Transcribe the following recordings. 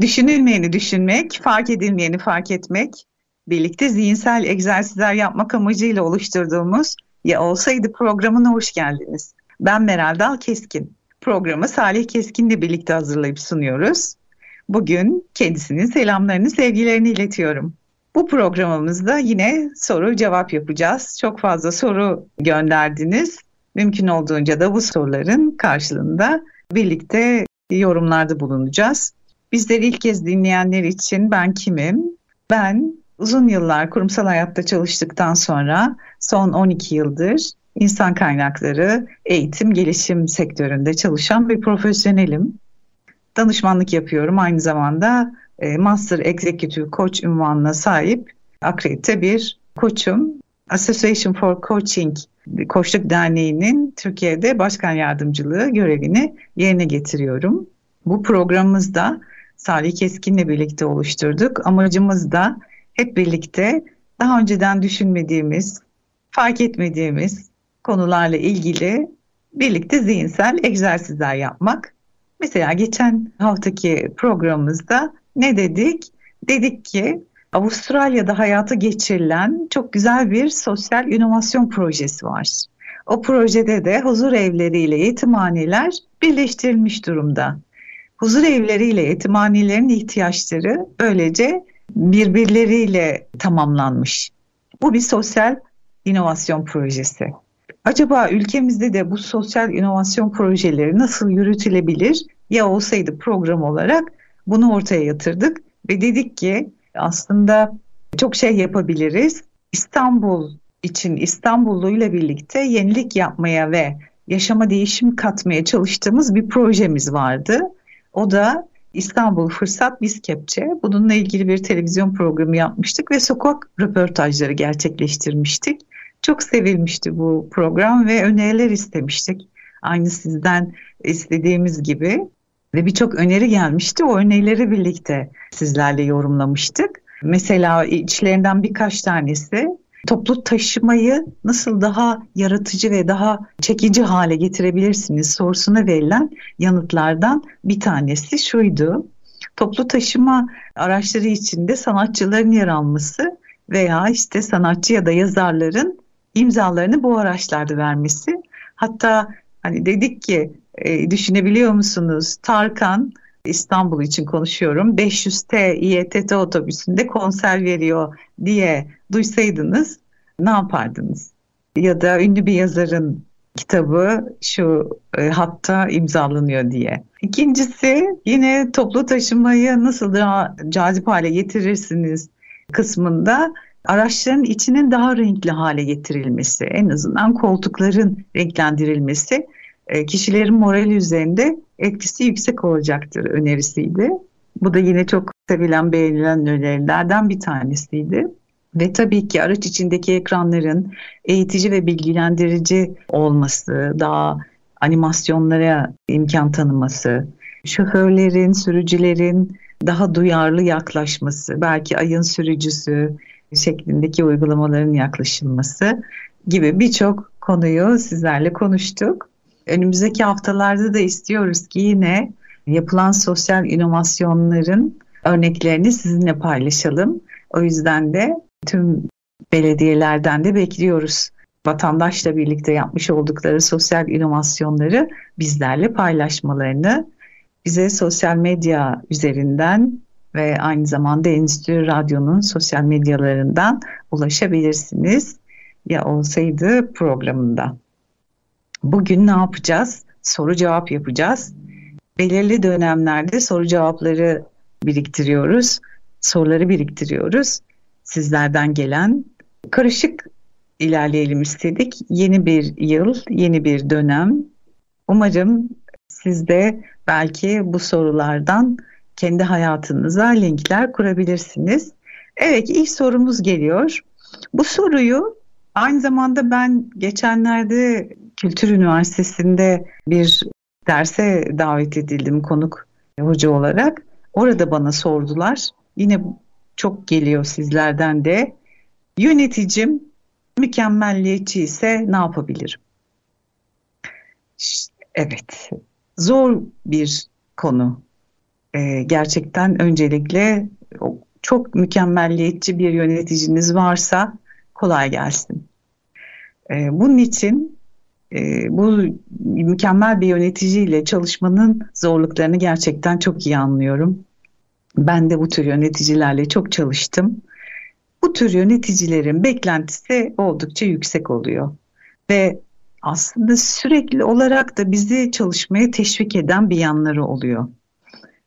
Düşünülmeyeni düşünmek, fark edilmeyeni fark etmek, birlikte zihinsel egzersizler yapmak amacıyla oluşturduğumuz Ya Olsaydı programına hoş geldiniz. Ben Meral Dal Keskin. Programı Salih Keskin'le birlikte hazırlayıp sunuyoruz. Bugün kendisinin selamlarını, sevgilerini iletiyorum. Bu programımızda yine soru cevap yapacağız. Çok fazla soru gönderdiniz. Mümkün olduğunca da bu soruların karşılığında birlikte yorumlarda bulunacağız. Bizleri ilk kez dinleyenler için ben kimim? Ben uzun yıllar kurumsal hayatta çalıştıktan sonra son 12 yıldır insan kaynakları, eğitim, gelişim sektöründe çalışan bir profesyonelim. Danışmanlık yapıyorum. Aynı zamanda e, Master Executive Coach ünvanına sahip akredite bir koçum. Association for Coaching Koçluk Derneği'nin Türkiye'de başkan yardımcılığı görevini yerine getiriyorum. Bu programımızda Salih Keskin'le birlikte oluşturduk. Amacımız da hep birlikte daha önceden düşünmediğimiz, fark etmediğimiz konularla ilgili birlikte zihinsel egzersizler yapmak. Mesela geçen haftaki programımızda ne dedik? Dedik ki Avustralya'da hayata geçirilen çok güzel bir sosyal inovasyon projesi var. O projede de huzur evleriyle yetimhaneler birleştirilmiş durumda. Huzur evleriyle yetimhanelerin ihtiyaçları böylece birbirleriyle tamamlanmış. Bu bir sosyal inovasyon projesi. Acaba ülkemizde de bu sosyal inovasyon projeleri nasıl yürütülebilir? Ya olsaydı program olarak bunu ortaya yatırdık ve dedik ki aslında çok şey yapabiliriz. İstanbul için İstanbullu ile birlikte yenilik yapmaya ve yaşama değişim katmaya çalıştığımız bir projemiz vardı. O da İstanbul Fırsat Biz Kepçe. Bununla ilgili bir televizyon programı yapmıştık ve sokak röportajları gerçekleştirmiştik. Çok sevilmişti bu program ve öneriler istemiştik. Aynı sizden istediğimiz gibi ve birçok öneri gelmişti. O önerileri birlikte sizlerle yorumlamıştık. Mesela içlerinden birkaç tanesi toplu taşımayı nasıl daha yaratıcı ve daha çekici hale getirebilirsiniz sorusuna verilen yanıtlardan bir tanesi şuydu. Toplu taşıma araçları içinde sanatçıların yer alması veya işte sanatçı ya da yazarların imzalarını bu araçlarda vermesi. Hatta hani dedik ki e, düşünebiliyor musunuz? Tarkan İstanbul için konuşuyorum. 500T İETT otobüsünde konser veriyor diye duysaydınız ne yapardınız? Ya da ünlü bir yazarın kitabı şu e, hatta imzalanıyor diye. İkincisi yine toplu taşımayı nasıl daha cazip hale getirirsiniz kısmında araçların içinin daha renkli hale getirilmesi, en azından koltukların renklendirilmesi e, kişilerin morali üzerinde etkisi yüksek olacaktır önerisiydi. Bu da yine çok sevilen, beğenilen önerilerden bir tanesiydi. Ve tabii ki araç içindeki ekranların eğitici ve bilgilendirici olması, daha animasyonlara imkan tanıması, şoförlerin, sürücülerin daha duyarlı yaklaşması, belki ayın sürücüsü şeklindeki uygulamaların yaklaşılması gibi birçok konuyu sizlerle konuştuk. Önümüzdeki haftalarda da istiyoruz ki yine yapılan sosyal inovasyonların örneklerini sizinle paylaşalım. O yüzden de tüm belediyelerden de bekliyoruz. Vatandaşla birlikte yapmış oldukları sosyal inovasyonları bizlerle paylaşmalarını bize sosyal medya üzerinden ve aynı zamanda Endüstri Radyo'nun sosyal medyalarından ulaşabilirsiniz. Ya olsaydı programında. Bugün ne yapacağız? Soru cevap yapacağız. Belirli dönemlerde soru cevapları biriktiriyoruz. Soruları biriktiriyoruz. Sizlerden gelen karışık ilerleyelim istedik. Yeni bir yıl, yeni bir dönem. Umarım siz de belki bu sorulardan kendi hayatınıza linkler kurabilirsiniz. Evet ilk sorumuz geliyor. Bu soruyu aynı zamanda ben geçenlerde Kültür Üniversitesi'nde bir derse davet edildim konuk hoca olarak. Orada bana sordular. Yine çok geliyor sizlerden de. Yöneticim mükemmelliyetçi ise ne yapabilirim? Evet, zor bir konu. Ee, gerçekten öncelikle çok mükemmelliyetçi bir yöneticiniz varsa kolay gelsin. Ee, bunun için e, bu mükemmel bir yöneticiyle çalışmanın zorluklarını gerçekten çok iyi anlıyorum. Ben de bu tür yöneticilerle çok çalıştım. Bu tür yöneticilerin beklentisi oldukça yüksek oluyor. Ve aslında sürekli olarak da bizi çalışmaya teşvik eden bir yanları oluyor.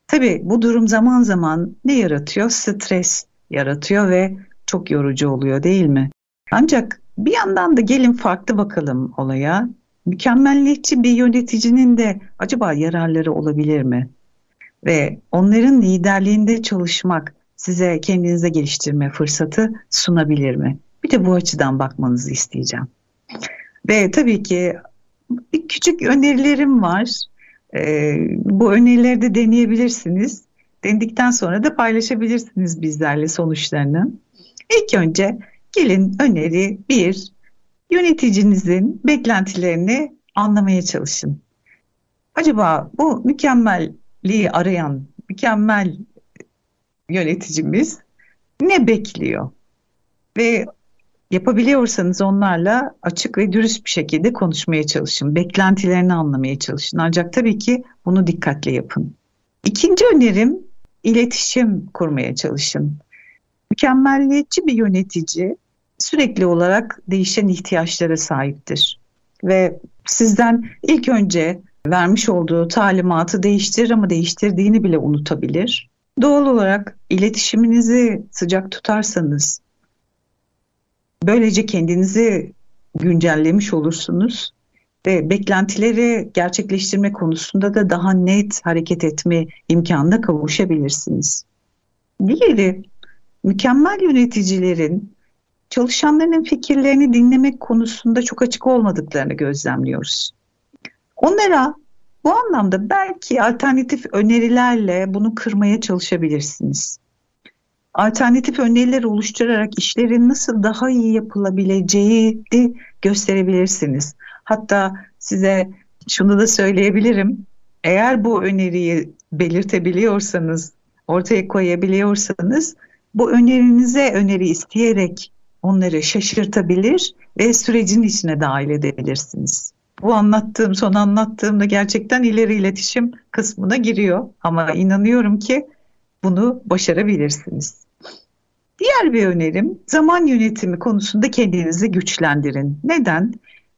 Tabii bu durum zaman zaman ne yaratıyor? Stres yaratıyor ve çok yorucu oluyor değil mi? Ancak bir yandan da gelin farklı bakalım olaya. Mükemmelliyetçi bir yöneticinin de acaba yararları olabilir mi? Ve onların liderliğinde çalışmak size kendinize geliştirme fırsatı sunabilir mi? Bir de bu açıdan bakmanızı isteyeceğim. Ve tabii ki küçük önerilerim var. Ee, bu önerileri de deneyebilirsiniz. Denedikten sonra da paylaşabilirsiniz bizlerle sonuçlarını. İlk önce gelin öneri bir, yöneticinizin beklentilerini anlamaya çalışın. Acaba bu mükemmelliği arayan mükemmel yöneticimiz ne bekliyor? Ve yapabiliyorsanız onlarla açık ve dürüst bir şekilde konuşmaya çalışın. Beklentilerini anlamaya çalışın. Ancak tabii ki bunu dikkatle yapın. İkinci önerim iletişim kurmaya çalışın. Mükemmelliyetçi bir yönetici sürekli olarak değişen ihtiyaçlara sahiptir. Ve sizden ilk önce vermiş olduğu talimatı değiştirir ama değiştirdiğini bile unutabilir. Doğal olarak iletişiminizi sıcak tutarsanız böylece kendinizi güncellemiş olursunuz ve beklentileri gerçekleştirme konusunda da daha net hareket etme imkanına kavuşabilirsiniz. Diğeri mükemmel yöneticilerin çalışanların fikirlerini dinlemek konusunda çok açık olmadıklarını gözlemliyoruz. Onlara bu anlamda belki alternatif önerilerle bunu kırmaya çalışabilirsiniz. Alternatif öneriler oluşturarak işlerin nasıl daha iyi yapılabileceği gösterebilirsiniz. Hatta size şunu da söyleyebilirim. Eğer bu öneriyi belirtebiliyorsanız, ortaya koyabiliyorsanız bu önerinize öneri isteyerek onları şaşırtabilir ve sürecin içine dahil edebilirsiniz. Bu anlattığım, son anlattığımda gerçekten ileri iletişim kısmına giriyor. Ama inanıyorum ki bunu başarabilirsiniz. Diğer bir önerim zaman yönetimi konusunda kendinizi güçlendirin. Neden?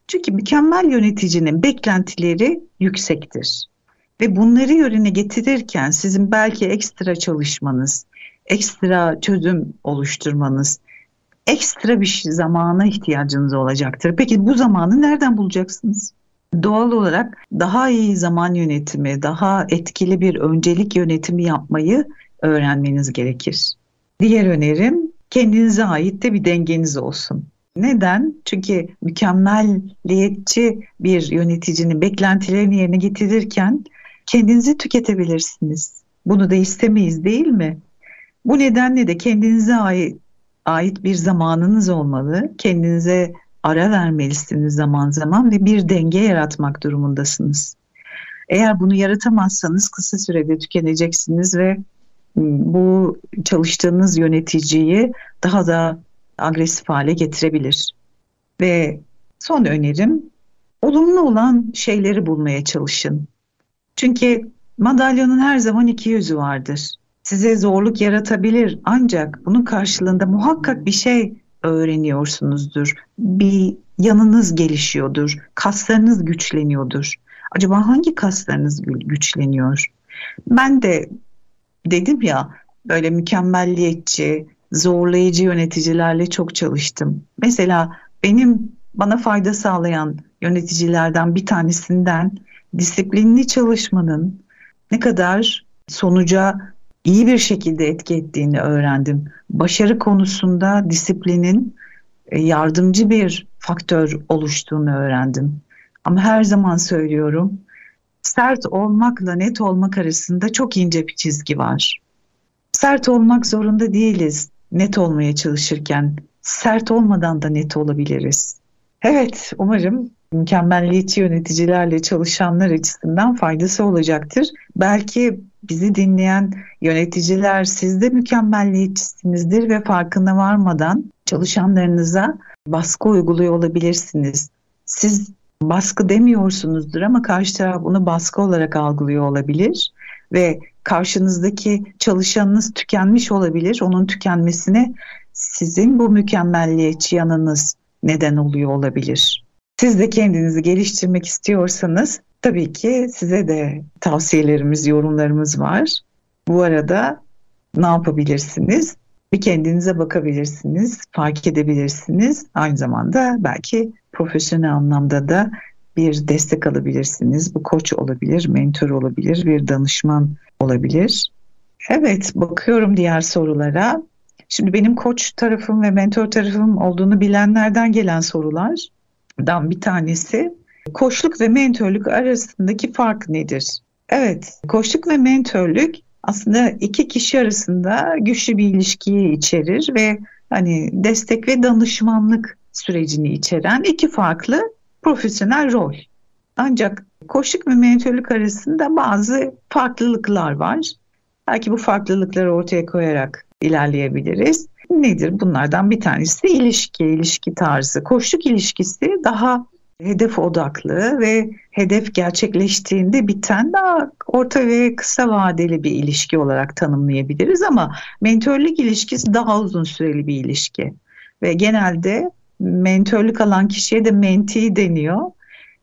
Çünkü mükemmel yöneticinin beklentileri yüksektir. Ve bunları yerine getirirken sizin belki ekstra çalışmanız, ekstra çözüm oluşturmanız, ekstra bir zamana ihtiyacınız olacaktır. Peki bu zamanı nereden bulacaksınız? Doğal olarak daha iyi zaman yönetimi, daha etkili bir öncelik yönetimi yapmayı öğrenmeniz gerekir. Diğer önerim kendinize ait de bir dengeniz olsun. Neden? Çünkü mükemmelliyetçi bir yöneticinin beklentilerini yerine getirirken kendinizi tüketebilirsiniz. Bunu da istemeyiz değil mi? Bu nedenle de kendinize ait ait bir zamanınız olmalı. Kendinize ara vermelisiniz zaman zaman ve bir denge yaratmak durumundasınız. Eğer bunu yaratamazsanız kısa sürede tükeneceksiniz ve ıı, bu çalıştığınız yöneticiyi daha da agresif hale getirebilir. Ve son önerim olumlu olan şeyleri bulmaya çalışın. Çünkü madalyonun her zaman iki yüzü vardır size zorluk yaratabilir ancak bunun karşılığında muhakkak bir şey öğreniyorsunuzdur. Bir yanınız gelişiyordur. Kaslarınız güçleniyordur. Acaba hangi kaslarınız güçleniyor? Ben de dedim ya böyle mükemmelliyetçi, zorlayıcı yöneticilerle çok çalıştım. Mesela benim bana fayda sağlayan yöneticilerden bir tanesinden disiplinli çalışmanın ne kadar sonuca iyi bir şekilde etki ettiğini öğrendim. Başarı konusunda disiplinin e, yardımcı bir faktör oluştuğunu öğrendim. Ama her zaman söylüyorum, sert olmakla net olmak arasında çok ince bir çizgi var. Sert olmak zorunda değiliz net olmaya çalışırken. Sert olmadan da net olabiliriz. Evet, umarım mükemmelliyetçi yöneticilerle çalışanlar açısından faydası olacaktır. Belki bizi dinleyen yöneticiler siz de mükemmelliyetçisinizdir ve farkına varmadan çalışanlarınıza baskı uyguluyor olabilirsiniz. Siz baskı demiyorsunuzdur ama karşı taraf bunu baskı olarak algılıyor olabilir ve karşınızdaki çalışanınız tükenmiş olabilir. Onun tükenmesine sizin bu mükemmelliyetçi yanınız neden oluyor olabilir. Siz de kendinizi geliştirmek istiyorsanız tabii ki size de tavsiyelerimiz, yorumlarımız var. Bu arada ne yapabilirsiniz? Bir kendinize bakabilirsiniz, fark edebilirsiniz. Aynı zamanda belki profesyonel anlamda da bir destek alabilirsiniz. Bu koç olabilir, mentor olabilir, bir danışman olabilir. Evet, bakıyorum diğer sorulara. Şimdi benim koç tarafım ve mentor tarafım olduğunu bilenlerden gelen sorulardan bir tanesi koçluk ve mentörlük arasındaki fark nedir? Evet, koçluk ve mentörlük aslında iki kişi arasında güçlü bir ilişkiyi içerir ve hani destek ve danışmanlık sürecini içeren iki farklı profesyonel rol. Ancak koçluk ve mentörlük arasında bazı farklılıklar var. Belki bu farklılıkları ortaya koyarak ilerleyebiliriz. Nedir? Bunlardan bir tanesi ilişki, ilişki tarzı. Koçluk ilişkisi daha hedef odaklı ve hedef gerçekleştiğinde biten daha orta ve kısa vadeli bir ilişki olarak tanımlayabiliriz ama mentörlük ilişkisi daha uzun süreli bir ilişki ve genelde mentörlük alan kişiye de menti deniyor.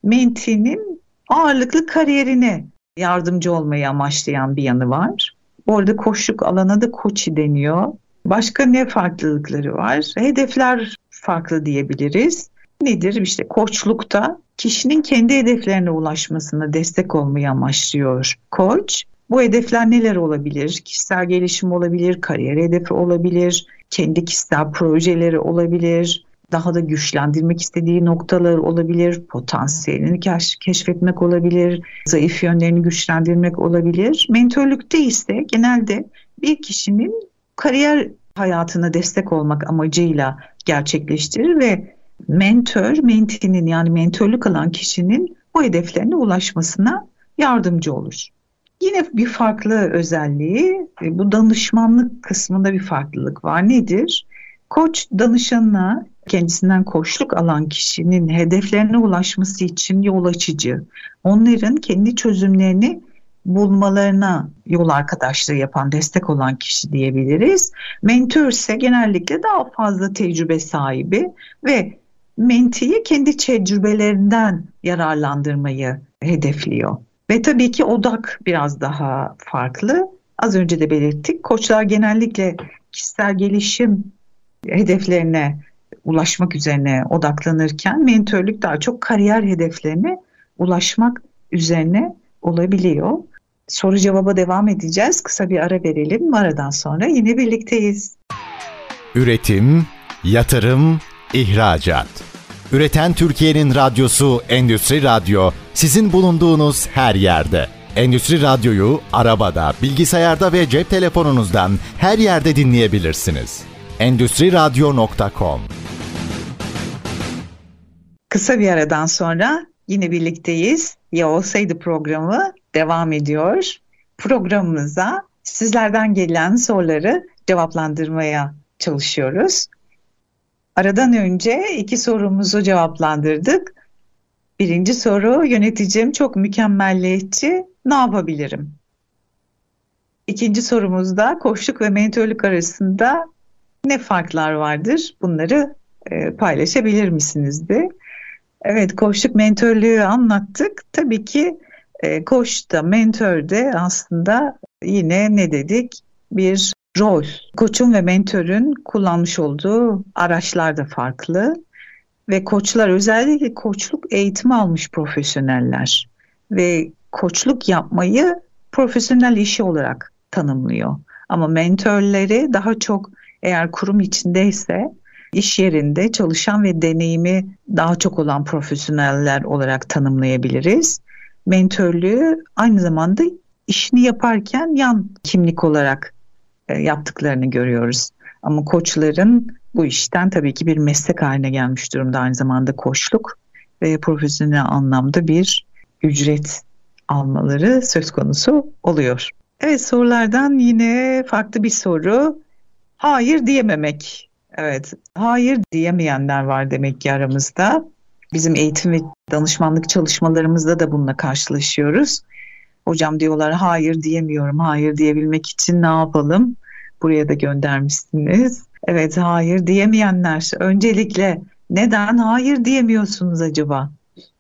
Mentinin ağırlıklı kariyerine yardımcı olmayı amaçlayan bir yanı var. Orada koşuk alana da koçi deniyor. Başka ne farklılıkları var? Hedefler farklı diyebiliriz. Nedir? İşte koçlukta kişinin kendi hedeflerine ulaşmasına destek olmayı amaçlıyor koç. Bu hedefler neler olabilir? Kişisel gelişim olabilir, kariyer hedefi olabilir, kendi kişisel projeleri olabilir, daha da güçlendirmek istediği noktalar olabilir, potansiyelini keşfetmek olabilir, zayıf yönlerini güçlendirmek olabilir. Mentörlükte ise genelde bir kişinin kariyer hayatına destek olmak amacıyla gerçekleştirir ve mentör, mentinin yani mentörlük alan kişinin o hedeflerine ulaşmasına yardımcı olur. Yine bir farklı özelliği e, bu danışmanlık kısmında bir farklılık var. Nedir? Koç danışanına kendisinden koçluk alan kişinin hedeflerine ulaşması için yol açıcı, onların kendi çözümlerini bulmalarına yol arkadaşlığı yapan, destek olan kişi diyebiliriz. Mentör ise genellikle daha fazla tecrübe sahibi ve mentiyi kendi tecrübelerinden yararlandırmayı hedefliyor. Ve tabii ki odak biraz daha farklı. Az önce de belirttik. Koçlar genellikle kişisel gelişim hedeflerine ulaşmak üzerine odaklanırken mentörlük daha çok kariyer hedeflerine ulaşmak üzerine olabiliyor. Soru cevaba devam edeceğiz. Kısa bir ara verelim. Aradan sonra yine birlikteyiz. Üretim, yatırım, ihracat. Üreten Türkiye'nin radyosu Endüstri Radyo sizin bulunduğunuz her yerde. Endüstri Radyo'yu arabada, bilgisayarda ve cep telefonunuzdan her yerde dinleyebilirsiniz. Endüstri Radyo.com Kısa bir aradan sonra yine birlikteyiz. Ya olsaydı programı devam ediyor. Programımıza sizlerden gelen soruları cevaplandırmaya çalışıyoruz. Aradan önce iki sorumuzu cevaplandırdık. Birinci soru yöneticim çok mükemmelliyetçi ne yapabilirim? İkinci sorumuzda koçluk ve mentörlük arasında ne farklar vardır? Bunları e, paylaşabilir misiniz de? Evet, koçluk mentörlüğü anlattık. Tabii ki e, koç da mentör de aslında yine ne dedik? Bir rol. Koçun ve mentörün kullanmış olduğu araçlar da farklı. Ve koçlar özellikle koçluk eğitimi almış profesyoneller. Ve koçluk yapmayı profesyonel işi olarak tanımlıyor. Ama mentörleri daha çok eğer kurum içindeyse iş yerinde çalışan ve deneyimi daha çok olan profesyoneller olarak tanımlayabiliriz. Mentörlüğü aynı zamanda işini yaparken yan kimlik olarak e, yaptıklarını görüyoruz. Ama koçların bu işten tabii ki bir meslek haline gelmiş durumda aynı zamanda koçluk ve profesyonel anlamda bir ücret almaları söz konusu oluyor. Evet sorulardan yine farklı bir soru. Hayır diyememek. Evet hayır diyemeyenler var demek ki aramızda. Bizim eğitim ve danışmanlık çalışmalarımızda da bununla karşılaşıyoruz. Hocam diyorlar hayır diyemiyorum. Hayır diyebilmek için ne yapalım? Buraya da göndermişsiniz. Evet hayır diyemeyenler öncelikle neden hayır diyemiyorsunuz acaba?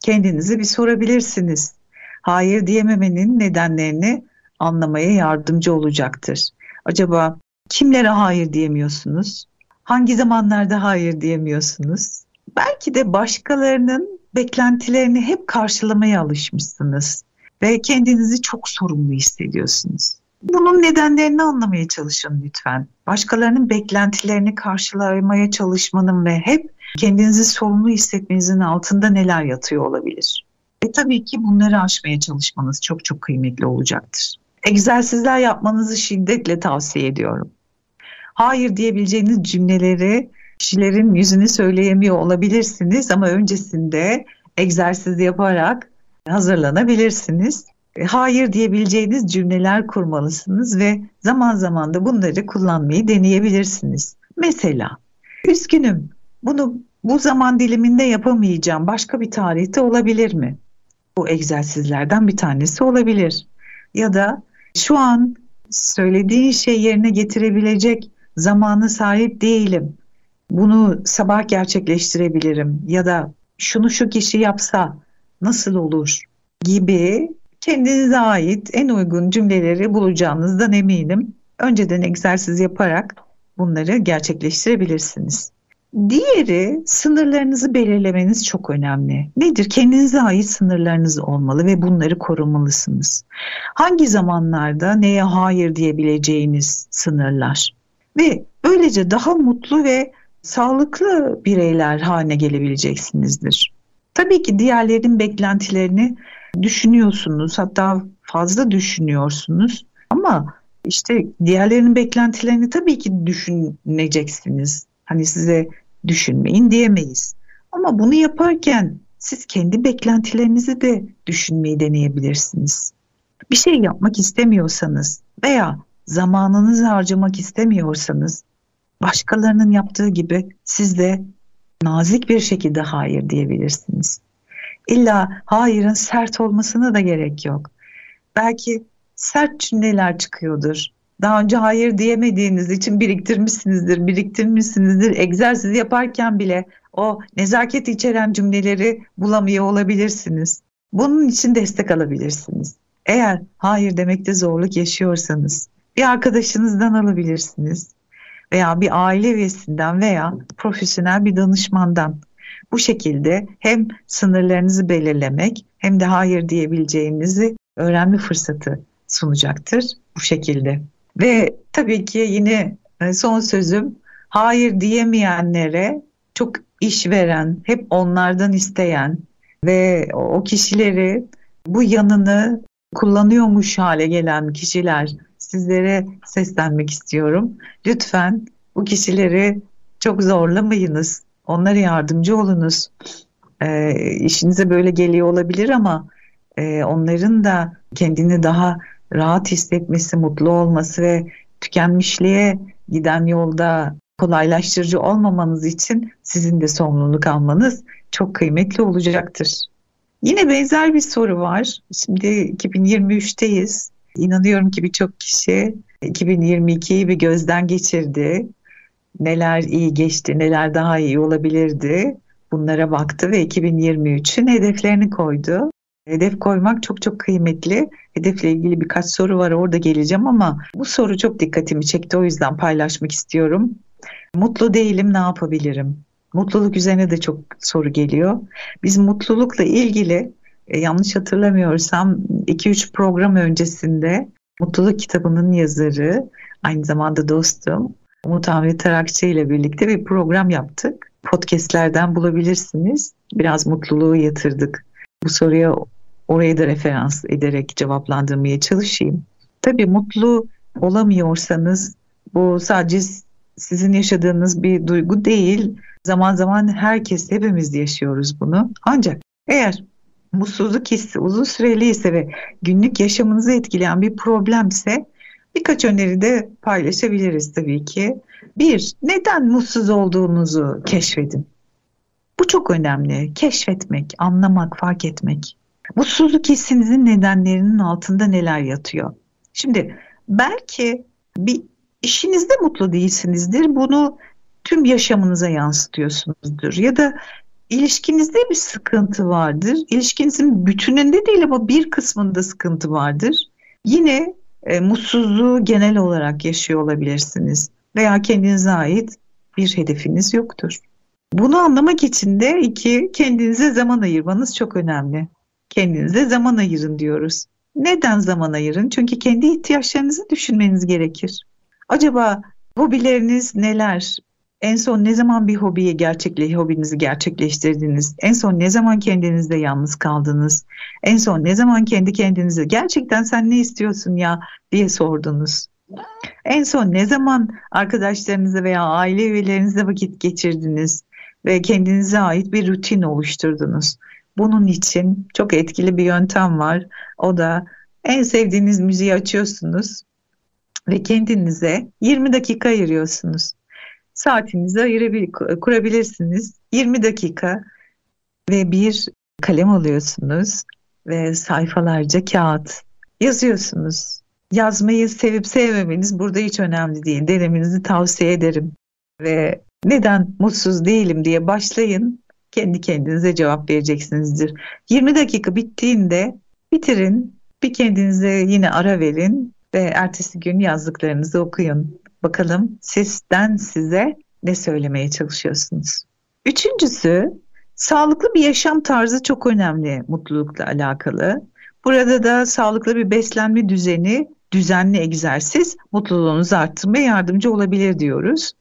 Kendinizi bir sorabilirsiniz. Hayır diyememenin nedenlerini anlamaya yardımcı olacaktır. Acaba kimlere hayır diyemiyorsunuz? Hangi zamanlarda hayır diyemiyorsunuz? Belki de başkalarının beklentilerini hep karşılamaya alışmışsınız ve kendinizi çok sorumlu hissediyorsunuz. Bunun nedenlerini anlamaya çalışın lütfen. Başkalarının beklentilerini karşılamaya çalışmanın ve hep kendinizi sorumlu hissetmenizin altında neler yatıyor olabilir? Ve tabii ki bunları aşmaya çalışmanız çok çok kıymetli olacaktır. Egzersizler yapmanızı şiddetle tavsiye ediyorum. Hayır diyebileceğiniz cümleleri kişilerin yüzünü söyleyemiyor olabilirsiniz ama öncesinde egzersiz yaparak hazırlanabilirsiniz. E, hayır diyebileceğiniz cümleler kurmalısınız ve zaman zaman da bunları kullanmayı deneyebilirsiniz. Mesela üzgünüm bunu bu zaman diliminde yapamayacağım başka bir tarihte olabilir mi? Bu egzersizlerden bir tanesi olabilir. Ya da şu an söylediğin şey yerine getirebilecek zamanı sahip değilim. Bunu sabah gerçekleştirebilirim ya da şunu şu kişi yapsa nasıl olur gibi kendinize ait en uygun cümleleri bulacağınızdan eminim. Önceden egzersiz yaparak bunları gerçekleştirebilirsiniz. Diğeri sınırlarınızı belirlemeniz çok önemli. Nedir? Kendinize ait sınırlarınız olmalı ve bunları korumalısınız. Hangi zamanlarda neye hayır diyebileceğiniz sınırlar. Ve böylece daha mutlu ve sağlıklı bireyler haline gelebileceksinizdir. Tabii ki diğerlerin beklentilerini düşünüyorsunuz hatta fazla düşünüyorsunuz ama işte diğerlerinin beklentilerini tabii ki düşüneceksiniz. Hani size düşünmeyin diyemeyiz. Ama bunu yaparken siz kendi beklentilerinizi de düşünmeyi deneyebilirsiniz. Bir şey yapmak istemiyorsanız veya zamanınızı harcamak istemiyorsanız başkalarının yaptığı gibi siz de nazik bir şekilde hayır diyebilirsiniz. İlla hayırın sert olmasına da gerek yok. Belki sert cümleler çıkıyordur. Daha önce hayır diyemediğiniz için biriktirmişsinizdir, biriktirmişsinizdir. Egzersiz yaparken bile o nezaket içeren cümleleri bulamıyor olabilirsiniz. Bunun için destek alabilirsiniz. Eğer hayır demekte zorluk yaşıyorsanız bir arkadaşınızdan alabilirsiniz veya bir aile üyesinden veya profesyonel bir danışmandan. Bu şekilde hem sınırlarınızı belirlemek hem de hayır diyebileceğinizi öğrenme fırsatı sunacaktır bu şekilde. Ve tabii ki yine e, son sözüm hayır diyemeyenlere çok iş veren, hep onlardan isteyen ve o kişileri bu yanını kullanıyormuş hale gelen kişiler sizlere seslenmek istiyorum. Lütfen bu kişileri çok zorlamayınız. Onlara yardımcı olunuz. E, işinize böyle geliyor olabilir ama e, onların da kendini daha rahat hissetmesi, mutlu olması ve tükenmişliğe giden yolda kolaylaştırıcı olmamanız için sizin de sorumluluk almanız çok kıymetli olacaktır. Yine benzer bir soru var. Şimdi 2023'teyiz. İnanıyorum ki birçok kişi 2022'yi bir gözden geçirdi. Neler iyi geçti, neler daha iyi olabilirdi. Bunlara baktı ve 2023'ün hedeflerini koydu. Hedef koymak çok çok kıymetli. Hedefle ilgili birkaç soru var orada geleceğim ama bu soru çok dikkatimi çekti o yüzden paylaşmak istiyorum. Mutlu değilim ne yapabilirim? Mutluluk üzerine de çok soru geliyor. Biz mutlulukla ilgili e, yanlış hatırlamıyorsam 2-3 program öncesinde Mutluluk kitabının yazarı aynı zamanda dostum Umut Ahmet Tarakçı ile birlikte bir program yaptık. Podcastlerden bulabilirsiniz. Biraz mutluluğu yatırdık. Bu soruya orayı da referans ederek cevaplandırmaya çalışayım. Tabii mutlu olamıyorsanız bu sadece sizin yaşadığınız bir duygu değil. Zaman zaman herkes hepimiz yaşıyoruz bunu. Ancak eğer mutsuzluk hissi uzun süreli ise ve günlük yaşamınızı etkileyen bir problemse birkaç öneri de paylaşabiliriz tabii ki. Bir, neden mutsuz olduğunuzu keşfedin. Bu çok önemli. Keşfetmek, anlamak, fark etmek. Mutsuzluk hissinizin nedenlerinin altında neler yatıyor? Şimdi belki bir işinizde mutlu değilsinizdir. Bunu tüm yaşamınıza yansıtıyorsunuzdur. Ya da ilişkinizde bir sıkıntı vardır. İlişkinizin bütününde değil ama bir kısmında sıkıntı vardır. Yine e, mutsuzluğu genel olarak yaşıyor olabilirsiniz. Veya kendinize ait bir hedefiniz yoktur. Bunu anlamak için de iki, kendinize zaman ayırmanız çok önemli. Kendinize zaman ayırın diyoruz. Neden zaman ayırın? Çünkü kendi ihtiyaçlarınızı düşünmeniz gerekir. Acaba hobileriniz neler? En son ne zaman bir hobiyi gerçekle hobinizi gerçekleştirdiniz? En son ne zaman kendinizde yalnız kaldınız? En son ne zaman kendi kendinize gerçekten sen ne istiyorsun ya diye sordunuz? En son ne zaman arkadaşlarınızla veya aile üyelerinizle vakit geçirdiniz ve kendinize ait bir rutin oluşturdunuz? Bunun için çok etkili bir yöntem var. O da en sevdiğiniz müziği açıyorsunuz ve kendinize 20 dakika ayırıyorsunuz. Saatinizi ayırabil kurabilirsiniz. 20 dakika ve bir kalem alıyorsunuz ve sayfalarca kağıt yazıyorsunuz. Yazmayı sevip sevmemeniz burada hiç önemli değil. Denemenizi tavsiye ederim. Ve neden mutsuz değilim diye başlayın. Kendi kendinize cevap vereceksinizdir. 20 dakika bittiğinde bitirin. Bir kendinize yine ara verin ve ertesi gün yazdıklarınızı okuyun. Bakalım sizden size ne söylemeye çalışıyorsunuz. Üçüncüsü sağlıklı bir yaşam tarzı çok önemli mutlulukla alakalı. Burada da sağlıklı bir beslenme düzeni, düzenli egzersiz mutluluğunuzu arttırmaya yardımcı olabilir diyoruz.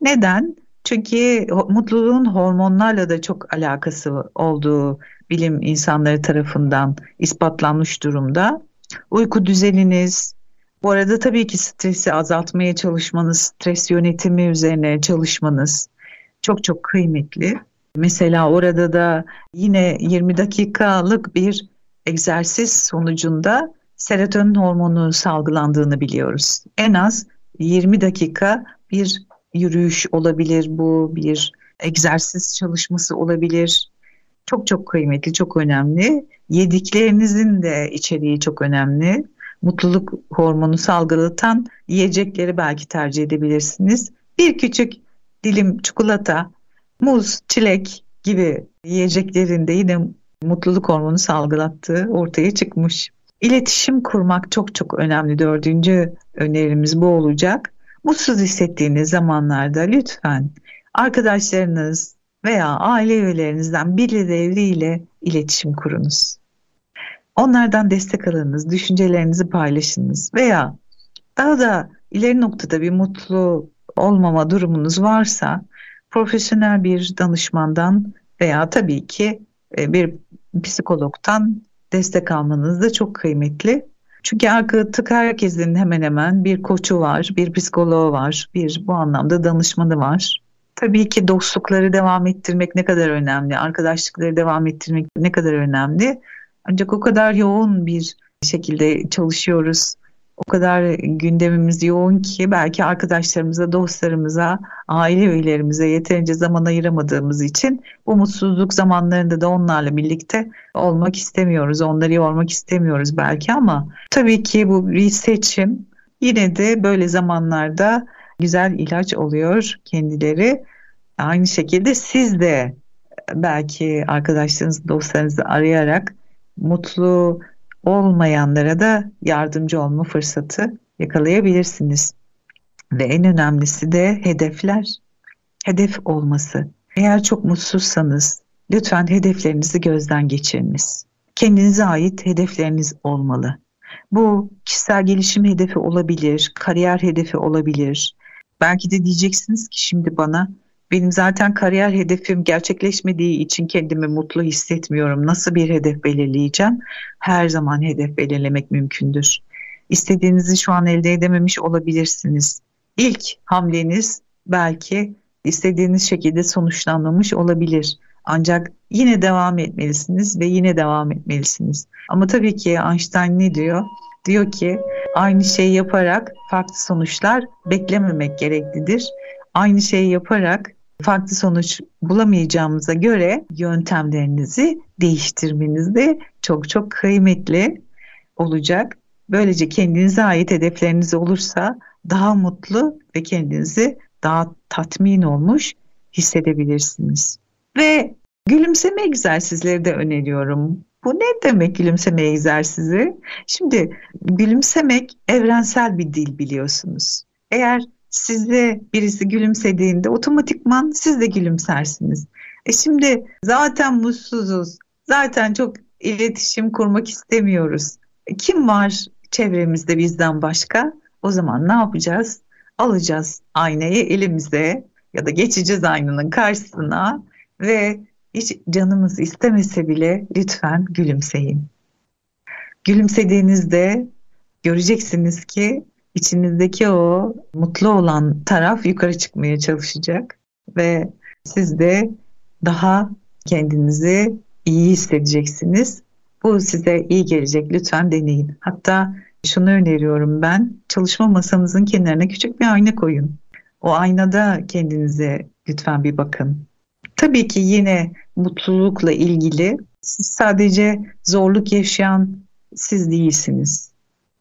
Neden? Çünkü mutluluğun hormonlarla da çok alakası olduğu bilim insanları tarafından ispatlanmış durumda. Uyku düzeniniz, bu arada tabii ki stresi azaltmaya çalışmanız, stres yönetimi üzerine çalışmanız çok çok kıymetli. Mesela orada da yine 20 dakikalık bir egzersiz sonucunda serotonin hormonu salgılandığını biliyoruz. En az 20 dakika bir yürüyüş olabilir bu, bir egzersiz çalışması olabilir. Çok çok kıymetli, çok önemli. Yediklerinizin de içeriği çok önemli mutluluk hormonu salgılatan yiyecekleri belki tercih edebilirsiniz. Bir küçük dilim çikolata, muz, çilek gibi yiyeceklerinde yine mutluluk hormonu salgılattığı ortaya çıkmış. İletişim kurmak çok çok önemli. Dördüncü önerimiz bu olacak. Mutsuz hissettiğiniz zamanlarda lütfen arkadaşlarınız veya aile üyelerinizden birileriyle iletişim kurunuz. Onlardan destek alınız, düşüncelerinizi paylaşınız veya daha da ileri noktada bir mutlu olmama durumunuz varsa profesyonel bir danışmandan veya tabii ki e, bir psikologdan destek almanız da çok kıymetli. Çünkü artık herkesin hemen hemen bir koçu var, bir psikoloğu var, bir bu anlamda danışmanı var. Tabii ki dostlukları devam ettirmek ne kadar önemli, arkadaşlıkları devam ettirmek ne kadar önemli. Ancak o kadar yoğun bir şekilde çalışıyoruz. O kadar gündemimiz yoğun ki belki arkadaşlarımıza, dostlarımıza, aile üyelerimize yeterince zaman ayıramadığımız için bu mutsuzluk zamanlarında da onlarla birlikte olmak istemiyoruz. Onları yormak istemiyoruz belki ama tabii ki bu bir seçim. Yine de böyle zamanlarda güzel ilaç oluyor kendileri. Aynı şekilde siz de belki arkadaşlarınızı, dostlarınızı arayarak mutlu olmayanlara da yardımcı olma fırsatı yakalayabilirsiniz. Ve en önemlisi de hedefler. Hedef olması. Eğer çok mutsuzsanız lütfen hedeflerinizi gözden geçiriniz. Kendinize ait hedefleriniz olmalı. Bu kişisel gelişim hedefi olabilir, kariyer hedefi olabilir. Belki de diyeceksiniz ki şimdi bana benim zaten kariyer hedefim gerçekleşmediği için kendimi mutlu hissetmiyorum. Nasıl bir hedef belirleyeceğim? Her zaman hedef belirlemek mümkündür. İstediğinizi şu an elde edememiş olabilirsiniz. İlk hamleniz belki istediğiniz şekilde sonuçlanmamış olabilir. Ancak yine devam etmelisiniz ve yine devam etmelisiniz. Ama tabii ki Einstein ne diyor? Diyor ki aynı şeyi yaparak farklı sonuçlar beklememek gereklidir. Aynı şeyi yaparak farklı sonuç bulamayacağımıza göre yöntemlerinizi değiştirmeniz de çok çok kıymetli olacak. Böylece kendinize ait hedefleriniz olursa daha mutlu ve kendinizi daha tatmin olmuş hissedebilirsiniz. Ve gülümseme egzersizleri de öneriyorum. Bu ne demek gülümseme egzersizi? Şimdi gülümsemek evrensel bir dil biliyorsunuz. Eğer size birisi gülümsediğinde otomatikman siz de gülümsersiniz. E şimdi zaten mutsuzuz, zaten çok iletişim kurmak istemiyoruz. E kim var çevremizde bizden başka? O zaman ne yapacağız? Alacağız aynayı elimize ya da geçeceğiz aynanın karşısına ve hiç canımız istemese bile lütfen gülümseyin. Gülümsediğinizde göreceksiniz ki içinizdeki o mutlu olan taraf yukarı çıkmaya çalışacak ve siz de daha kendinizi iyi hissedeceksiniz. Bu size iyi gelecek. Lütfen deneyin. Hatta şunu öneriyorum ben. Çalışma masanızın kenarına küçük bir ayna koyun. O aynada kendinize lütfen bir bakın. Tabii ki yine mutlulukla ilgili sadece zorluk yaşayan siz değilsiniz.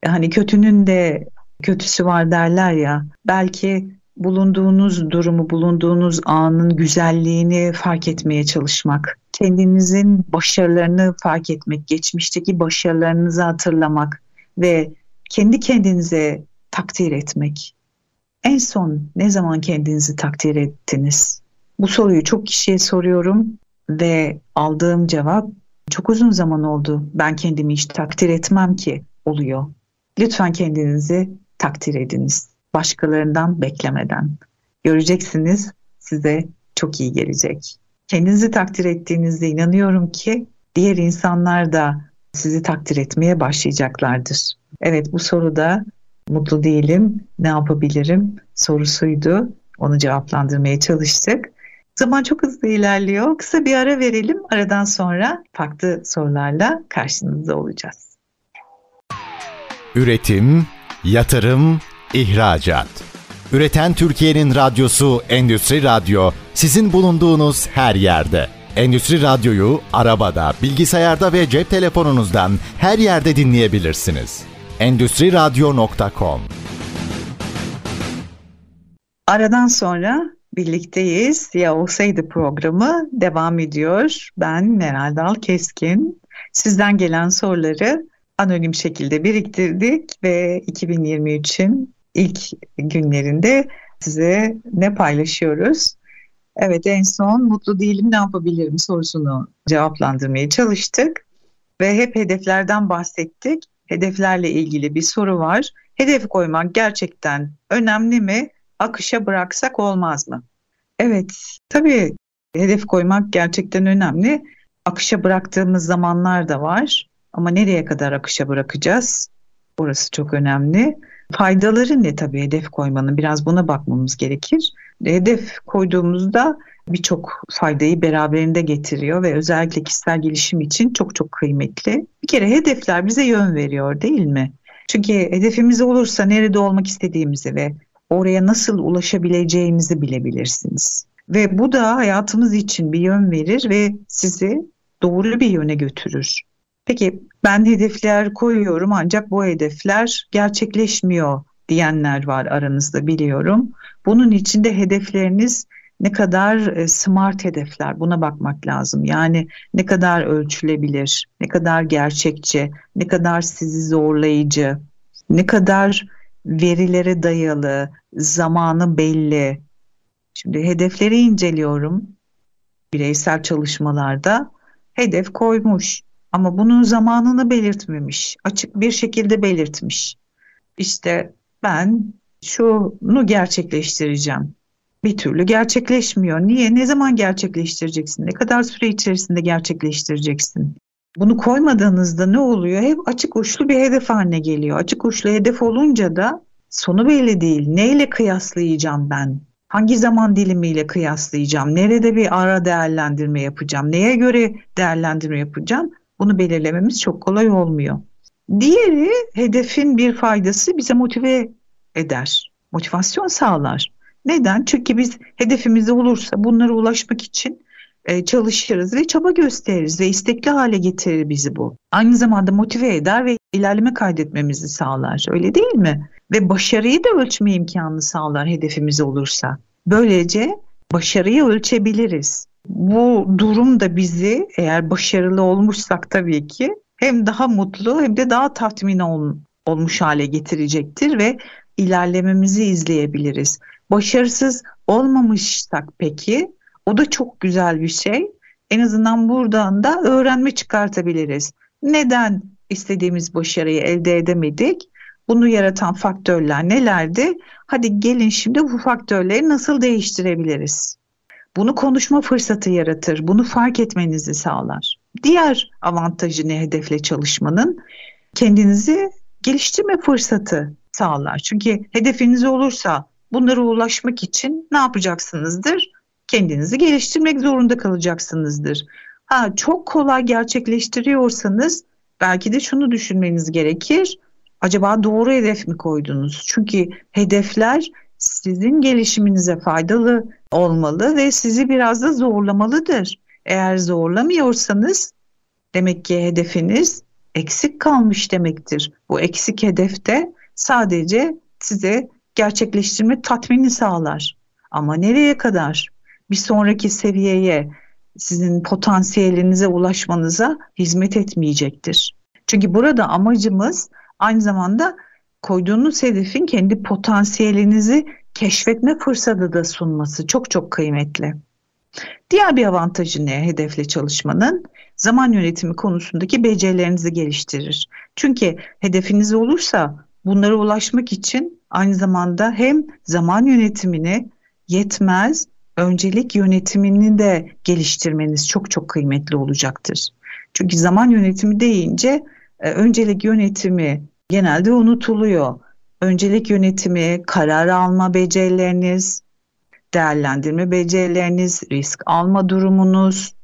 Hani kötünün de kötüsü var derler ya. Belki bulunduğunuz durumu, bulunduğunuz anın güzelliğini fark etmeye çalışmak, kendinizin başarılarını fark etmek, geçmişteki başarılarınızı hatırlamak ve kendi kendinize takdir etmek. En son ne zaman kendinizi takdir ettiniz? Bu soruyu çok kişiye soruyorum ve aldığım cevap çok uzun zaman oldu. Ben kendimi hiç takdir etmem ki oluyor. Lütfen kendinizi takdir ediniz. Başkalarından beklemeden. Göreceksiniz size çok iyi gelecek. Kendinizi takdir ettiğinizde inanıyorum ki diğer insanlar da sizi takdir etmeye başlayacaklardır. Evet bu soruda mutlu değilim, ne yapabilirim sorusuydu. Onu cevaplandırmaya çalıştık. Zaman çok hızlı ilerliyor. Kısa bir ara verelim. Aradan sonra farklı sorularla karşınızda olacağız. Üretim, yatırım, ihracat. Üreten Türkiye'nin radyosu Endüstri Radyo sizin bulunduğunuz her yerde. Endüstri Radyo'yu arabada, bilgisayarda ve cep telefonunuzdan her yerde dinleyebilirsiniz. Endüstriradyo.com Aradan sonra birlikteyiz. Ya olsaydı programı devam ediyor. Ben Meral Dal Keskin. Sizden gelen soruları anonim şekilde biriktirdik ve 2023'ün ilk günlerinde size ne paylaşıyoruz? Evet en son mutlu değilim ne yapabilirim sorusunu cevaplandırmaya çalıştık ve hep hedeflerden bahsettik. Hedeflerle ilgili bir soru var. Hedef koymak gerçekten önemli mi? Akışa bıraksak olmaz mı? Evet, tabii hedef koymak gerçekten önemli. Akışa bıraktığımız zamanlar da var. Ama nereye kadar akışa bırakacağız? Orası çok önemli. Faydaları ne tabii hedef koymanın? Biraz buna bakmamız gerekir. Hedef koyduğumuzda birçok faydayı beraberinde getiriyor ve özellikle kişisel gelişim için çok çok kıymetli. Bir kere hedefler bize yön veriyor değil mi? Çünkü hedefimiz olursa nerede olmak istediğimizi ve oraya nasıl ulaşabileceğimizi bilebilirsiniz. Ve bu da hayatımız için bir yön verir ve sizi doğru bir yöne götürür. Peki ben hedefler koyuyorum ancak bu hedefler gerçekleşmiyor diyenler var aranızda biliyorum. Bunun için de hedefleriniz ne kadar e, smart hedefler buna bakmak lazım. Yani ne kadar ölçülebilir, ne kadar gerçekçi, ne kadar sizi zorlayıcı, ne kadar verilere dayalı, zamanı belli. Şimdi hedefleri inceliyorum bireysel çalışmalarda. Hedef koymuş Ama bunun zamanını belirtmemiş, açık bir şekilde belirtmiş. İşte ben şunu gerçekleştireceğim. Bir türlü gerçekleşmiyor. Niye? Ne zaman gerçekleştireceksin? Ne kadar süre içerisinde gerçekleştireceksin? Bunu koymadığınızda ne oluyor? Hep açık uçlu bir hedef haline geliyor. Açık uçlu hedef olunca da sonu belli değil. Neyle kıyaslayacağım ben? Hangi zaman dilimiyle kıyaslayacağım? Nerede bir ara değerlendirme yapacağım? Neye göre değerlendirme yapacağım? Bunu belirlememiz çok kolay olmuyor. Diğeri hedefin bir faydası bize motive eder. Motivasyon sağlar. Neden? Çünkü biz hedefimiz olursa bunlara ulaşmak için e, çalışırız ve çaba gösteririz ve istekli hale getirir bizi bu. Aynı zamanda motive eder ve ilerleme kaydetmemizi sağlar. Öyle değil mi? Ve başarıyı da ölçme imkanını sağlar hedefimiz olursa. Böylece başarıyı ölçebiliriz. Bu durum da bizi eğer başarılı olmuşsak tabii ki hem daha mutlu hem de daha tatmin ol, olmuş hale getirecektir ve ilerlememizi izleyebiliriz. Başarısız olmamışsak peki o da çok güzel bir şey. En azından buradan da öğrenme çıkartabiliriz. Neden istediğimiz başarıyı elde edemedik? Bunu yaratan faktörler nelerdi? Hadi gelin şimdi bu faktörleri nasıl değiştirebiliriz? Bunu konuşma fırsatı yaratır. Bunu fark etmenizi sağlar. Diğer avantajı ne hedefle çalışmanın? Kendinizi geliştirme fırsatı sağlar. Çünkü hedefiniz olursa bunlara ulaşmak için ne yapacaksınızdır? Kendinizi geliştirmek zorunda kalacaksınızdır. Ha, çok kolay gerçekleştiriyorsanız belki de şunu düşünmeniz gerekir. Acaba doğru hedef mi koydunuz? Çünkü hedefler sizin gelişiminize faydalı olmalı ve sizi biraz da zorlamalıdır. Eğer zorlamıyorsanız demek ki hedefiniz eksik kalmış demektir. Bu eksik hedefte sadece size gerçekleştirme tatmini sağlar. Ama nereye kadar? Bir sonraki seviyeye, sizin potansiyelinize ulaşmanıza hizmet etmeyecektir. Çünkü burada amacımız aynı zamanda koyduğunuz hedefin kendi potansiyelinizi keşfetme fırsatı da sunması çok çok kıymetli. Diğer bir avantajı ne hedefle çalışmanın? Zaman yönetimi konusundaki becerilerinizi geliştirir. Çünkü hedefiniz olursa bunlara ulaşmak için aynı zamanda hem zaman yönetimini yetmez, öncelik yönetimini de geliştirmeniz çok çok kıymetli olacaktır. Çünkü zaman yönetimi deyince e, öncelik yönetimi genelde unutuluyor. Öncelik yönetimi, karar alma becerileriniz, değerlendirme becerileriniz, risk alma durumunuz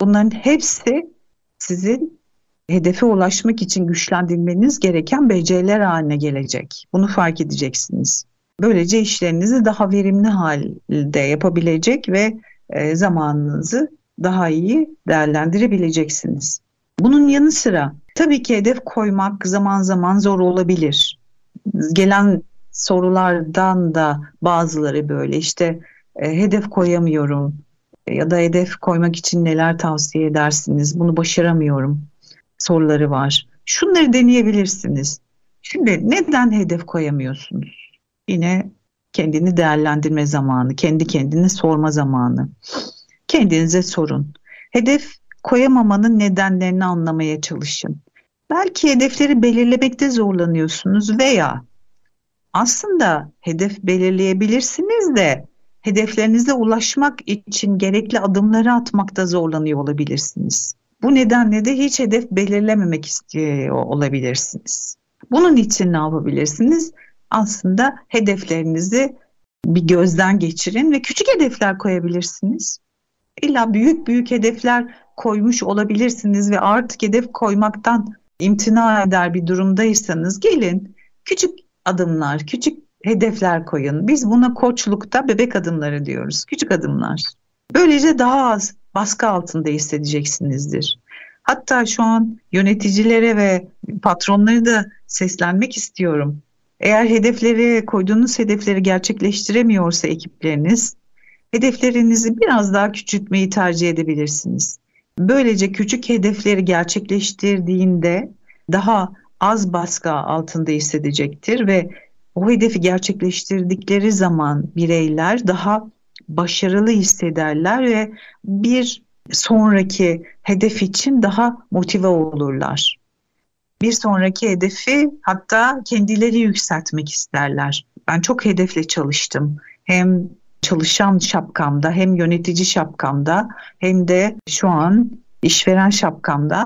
bunların hepsi sizin hedefe ulaşmak için güçlendirmeniz gereken beceriler haline gelecek. Bunu fark edeceksiniz. Böylece işlerinizi daha verimli halde yapabilecek ve e, zamanınızı daha iyi değerlendirebileceksiniz. Bunun yanı sıra tabii ki hedef koymak zaman zaman zor olabilir. Gelen sorulardan da bazıları böyle işte e, hedef koyamıyorum ya da hedef koymak için neler tavsiye edersiniz? Bunu başaramıyorum soruları var. Şunları deneyebilirsiniz. Şimdi neden hedef koyamıyorsunuz? Yine kendini değerlendirme zamanı, kendi kendine sorma zamanı. Kendinize sorun. Hedef koyamamanın nedenlerini anlamaya çalışın. Belki hedefleri belirlemekte zorlanıyorsunuz veya aslında hedef belirleyebilirsiniz de hedeflerinize ulaşmak için gerekli adımları atmakta zorlanıyor olabilirsiniz. Bu nedenle de hiç hedef belirlememek istiyor olabilirsiniz. Bunun için ne yapabilirsiniz? Aslında hedeflerinizi bir gözden geçirin ve küçük hedefler koyabilirsiniz. İlla büyük büyük hedefler koymuş olabilirsiniz ve artık hedef koymaktan imtina eder bir durumdaysanız gelin küçük adımlar, küçük hedefler koyun. Biz buna koçlukta bebek adımları diyoruz. Küçük adımlar. Böylece daha az baskı altında hissedeceksinizdir. Hatta şu an yöneticilere ve patronları da seslenmek istiyorum. Eğer hedefleri koyduğunuz hedefleri gerçekleştiremiyorsa ekipleriniz, hedeflerinizi biraz daha küçültmeyi tercih edebilirsiniz. Böylece küçük hedefleri gerçekleştirdiğinde daha az baskı altında hissedecektir ve o hedefi gerçekleştirdikleri zaman bireyler daha başarılı hissederler ve bir sonraki hedef için daha motive olurlar. Bir sonraki hedefi hatta kendileri yükseltmek isterler. Ben çok hedefle çalıştım. Hem çalışan şapkamda hem yönetici şapkamda hem de şu an işveren şapkamda,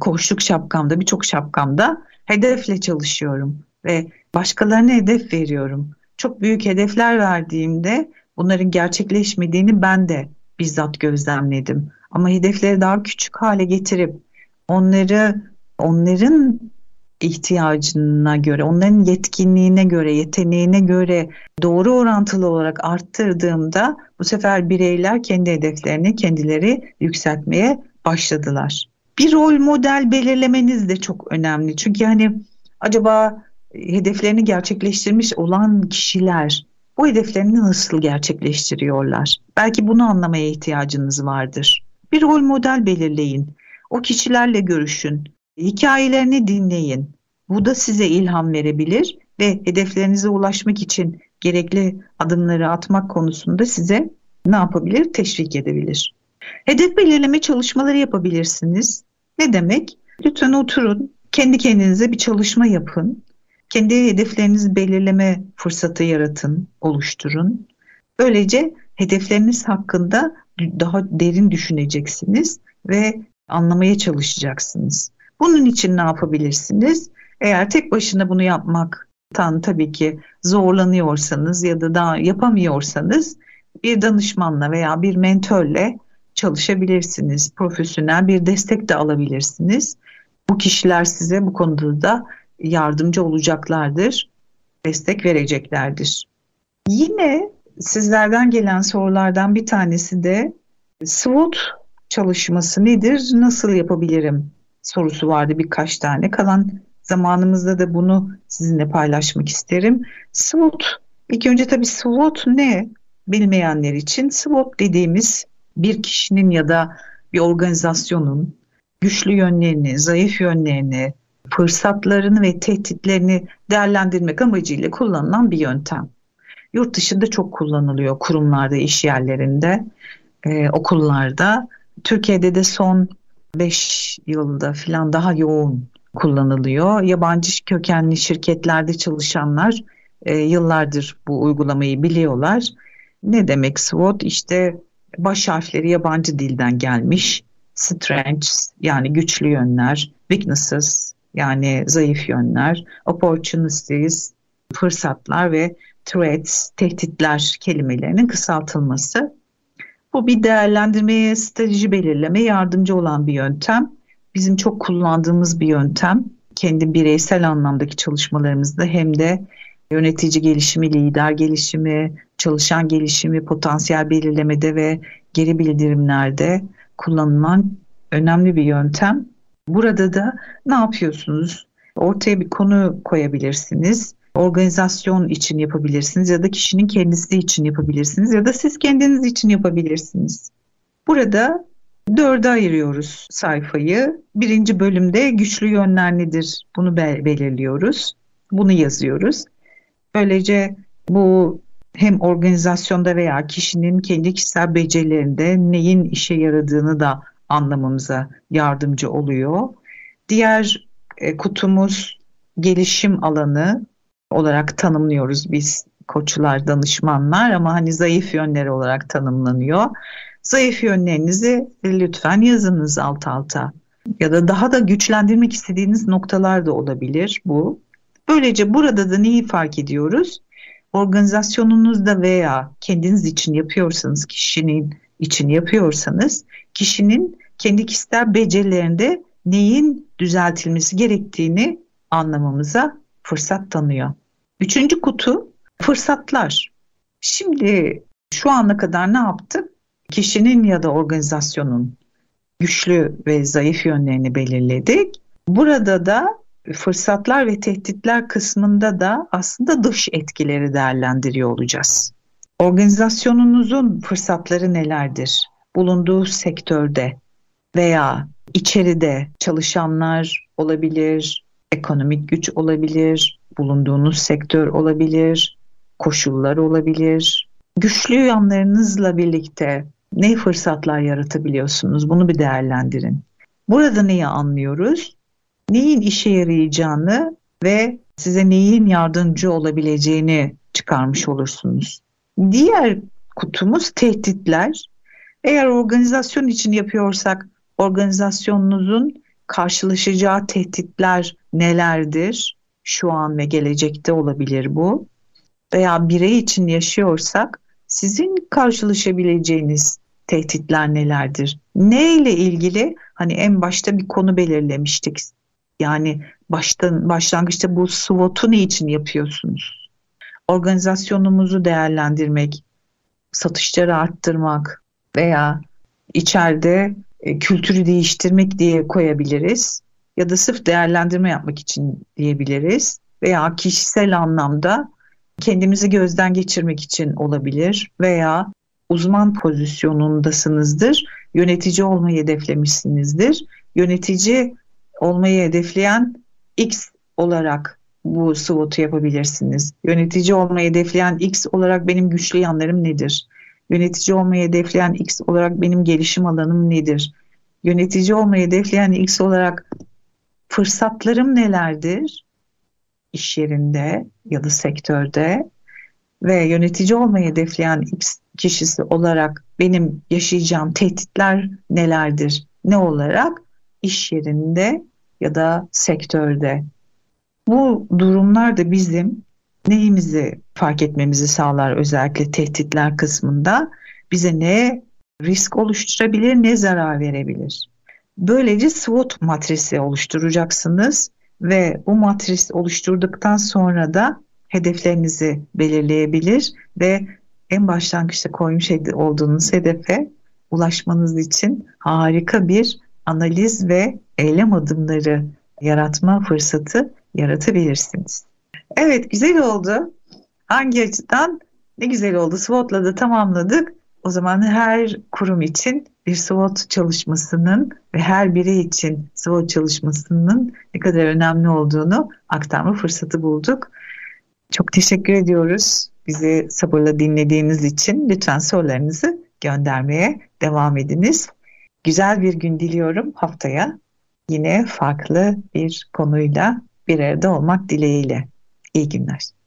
koçluk şapkamda, birçok şapkamda hedefle çalışıyorum ve başkalarına hedef veriyorum. Çok büyük hedefler verdiğimde bunların gerçekleşmediğini ben de bizzat gözlemledim. Ama hedefleri daha küçük hale getirip onları onların ihtiyacına göre, onların yetkinliğine göre, yeteneğine göre doğru orantılı olarak arttırdığımda bu sefer bireyler kendi hedeflerini kendileri yükseltmeye başladılar. Bir rol model belirlemeniz de çok önemli. Çünkü hani acaba hedeflerini gerçekleştirmiş olan kişiler bu hedeflerini nasıl gerçekleştiriyorlar? Belki bunu anlamaya ihtiyacınız vardır. Bir rol model belirleyin. O kişilerle görüşün. Hikayelerini dinleyin. Bu da size ilham verebilir ve hedeflerinize ulaşmak için gerekli adımları atmak konusunda size ne yapabilir? Teşvik edebilir. Hedef belirleme çalışmaları yapabilirsiniz. Ne demek? Lütfen oturun, kendi kendinize bir çalışma yapın. Kendi hedeflerinizi belirleme fırsatı yaratın, oluşturun. Böylece hedefleriniz hakkında daha derin düşüneceksiniz ve anlamaya çalışacaksınız. Bunun için ne yapabilirsiniz? Eğer tek başına bunu yapmaktan tabii ki zorlanıyorsanız ya da daha yapamıyorsanız bir danışmanla veya bir mentörle çalışabilirsiniz. Profesyonel bir destek de alabilirsiniz. Bu kişiler size bu konuda da yardımcı olacaklardır, destek vereceklerdir. Yine sizlerden gelen sorulardan bir tanesi de SWOT çalışması nedir, nasıl yapabilirim sorusu vardı birkaç tane. Kalan zamanımızda da bunu sizinle paylaşmak isterim. SWOT, ilk önce tabii SWOT ne bilmeyenler için SWOT dediğimiz bir kişinin ya da bir organizasyonun güçlü yönlerini, zayıf yönlerini, fırsatlarını ve tehditlerini değerlendirmek amacıyla kullanılan bir yöntem. Yurt dışında çok kullanılıyor kurumlarda, iş yerlerinde, e, okullarda. Türkiye'de de son 5 yılda falan daha yoğun kullanılıyor. Yabancı kökenli şirketlerde çalışanlar e, yıllardır bu uygulamayı biliyorlar. Ne demek SWOT? İşte baş harfleri yabancı dilden gelmiş. Strengths yani güçlü yönler, weaknesses yani zayıf yönler, opportunities fırsatlar ve threats tehditler kelimelerinin kısaltılması. Bu bir değerlendirmeye, strateji belirleme yardımcı olan bir yöntem. Bizim çok kullandığımız bir yöntem. Kendi bireysel anlamdaki çalışmalarımızda hem de yönetici gelişimi, lider gelişimi, çalışan gelişimi, potansiyel belirlemede ve geri bildirimlerde kullanılan önemli bir yöntem. Burada da ne yapıyorsunuz? Ortaya bir konu koyabilirsiniz. Organizasyon için yapabilirsiniz ya da kişinin kendisi için yapabilirsiniz ya da siz kendiniz için yapabilirsiniz. Burada dörde ayırıyoruz sayfayı. Birinci bölümde güçlü yönler nedir bunu belirliyoruz. Bunu yazıyoruz. Böylece bu hem organizasyonda veya kişinin kendi kişisel becerilerinde neyin işe yaradığını da anlamamıza yardımcı oluyor. Diğer e, kutumuz gelişim alanı olarak tanımlıyoruz biz koçlar, danışmanlar ama hani zayıf yönleri olarak tanımlanıyor. Zayıf yönlerinizi lütfen yazınız alt alta. Ya da daha da güçlendirmek istediğiniz noktalar da olabilir bu. Böylece burada da neyi fark ediyoruz? Organizasyonunuzda veya kendiniz için yapıyorsanız, kişinin için yapıyorsanız, kişinin kendi kişisel becerilerinde neyin düzeltilmesi gerektiğini anlamamıza fırsat tanıyor. Üçüncü kutu fırsatlar. Şimdi şu ana kadar ne yaptık? Kişinin ya da organizasyonun güçlü ve zayıf yönlerini belirledik. Burada da fırsatlar ve tehditler kısmında da aslında dış etkileri değerlendiriyor olacağız. Organizasyonunuzun fırsatları nelerdir? Bulunduğu sektörde veya içeride çalışanlar olabilir, ekonomik güç olabilir, bulunduğunuz sektör olabilir, koşullar olabilir. Güçlü yanlarınızla birlikte ne fırsatlar yaratabiliyorsunuz? Bunu bir değerlendirin. Burada neyi anlıyoruz? Neyin işe yarayacağını ve size neyin yardımcı olabileceğini çıkarmış olursunuz. Diğer kutumuz tehditler. Eğer organizasyon için yapıyorsak organizasyonunuzun karşılaşacağı tehditler nelerdir? Şu an ve gelecekte olabilir bu. Veya birey için yaşıyorsak sizin karşılaşabileceğiniz tehditler nelerdir? Ne ile ilgili? Hani en başta bir konu belirlemiştik. Yani baştan başlangıçta bu SWOT'u ne için yapıyorsunuz? Organizasyonumuzu değerlendirmek, satışları arttırmak veya içeride e, kültürü değiştirmek diye koyabiliriz ya da sırf değerlendirme yapmak için diyebiliriz veya kişisel anlamda kendimizi gözden geçirmek için olabilir veya uzman pozisyonundasınızdır, yönetici olmayı hedeflemişsinizdir. Yönetici olmayı hedefleyen X olarak bu SWOT'u yapabilirsiniz. Yönetici olmayı hedefleyen X olarak benim güçlü yanlarım nedir? Yönetici olmayı hedefleyen X olarak benim gelişim alanım nedir? Yönetici olmayı hedefleyen X olarak fırsatlarım nelerdir? iş yerinde ya da sektörde ve yönetici olmayı hedefleyen X kişisi olarak benim yaşayacağım tehditler nelerdir? Ne olarak iş yerinde ya da sektörde. Bu durumlar da bizim neyimizi fark etmemizi sağlar özellikle tehditler kısmında. Bize ne risk oluşturabilir ne zarar verebilir. Böylece SWOT matrisi oluşturacaksınız ve bu matris oluşturduktan sonra da hedeflerinizi belirleyebilir ve en başlangıçta koymuş olduğunuz hedefe ulaşmanız için harika bir analiz ve eylem adımları yaratma fırsatı yaratabilirsiniz. Evet güzel oldu. Hangi açıdan? Ne güzel oldu. SWOT'la da tamamladık. O zaman her kurum için bir SWOT çalışmasının ve her birey için SWOT çalışmasının ne kadar önemli olduğunu aktarma fırsatı bulduk. Çok teşekkür ediyoruz bizi sabırla dinlediğiniz için. Lütfen sorularınızı göndermeye devam ediniz. Güzel bir gün diliyorum haftaya. Yine farklı bir konuyla bir arada olmak dileğiyle. İyi günler.